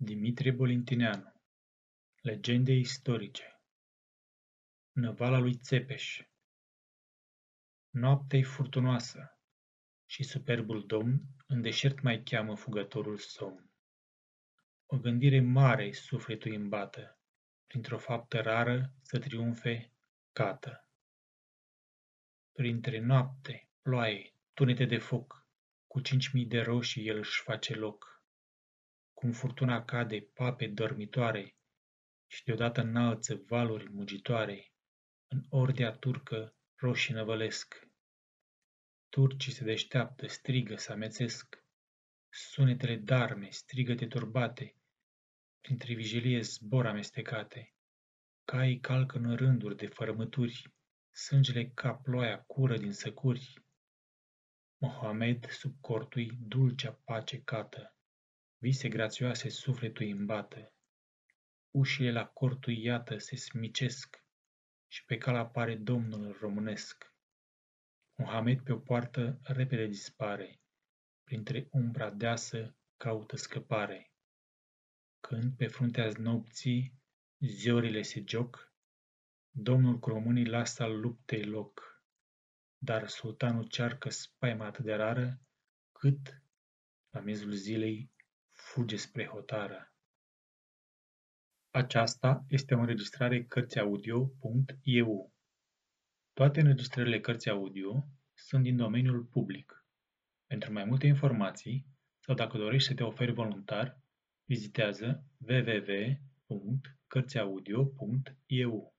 Dimitrie Bolintineanu Legende istorice Năvala lui Țepeș Noaptea-i furtunoasă și superbul domn în deșert mai cheamă fugătorul somn. O gândire mare sufletul îmbată, printr-o faptă rară să triumfe, cată. Printre noapte, ploaie, tunete de foc, cu cinci mii de roșii el își face loc cum furtuna cade pape dormitoare și deodată înalță valuri mugitoare, în ordea turcă roșii năvălesc. Turcii se deșteaptă, strigă, să amețesc, sunetele darme, strigăte turbate, printre vigilie zbor amestecate. Caii calcă în rânduri de fărămături, sângele ca ploaia cură din săcuri. Mohamed sub cortui dulcea pace cată, Vise grațioase sufletul îmbată, Ușile la cortul iată se smicesc Și pe cal apare Domnul românesc. Mohamed pe o poartă repede dispare, Printre umbra deasă caută scăpare. Când pe fruntea nopții ziorile se joc, Domnul cu românii lasă al luptei loc, Dar sultanul cearcă spaima atât de rară, Cât, la miezul zilei, fuge spre hotară. Aceasta este o înregistrare Cărțiaudio.eu. Toate înregistrările Cărțiaudio sunt din domeniul public. Pentru mai multe informații sau dacă dorești să te oferi voluntar, vizitează www.cărțiaudio.eu.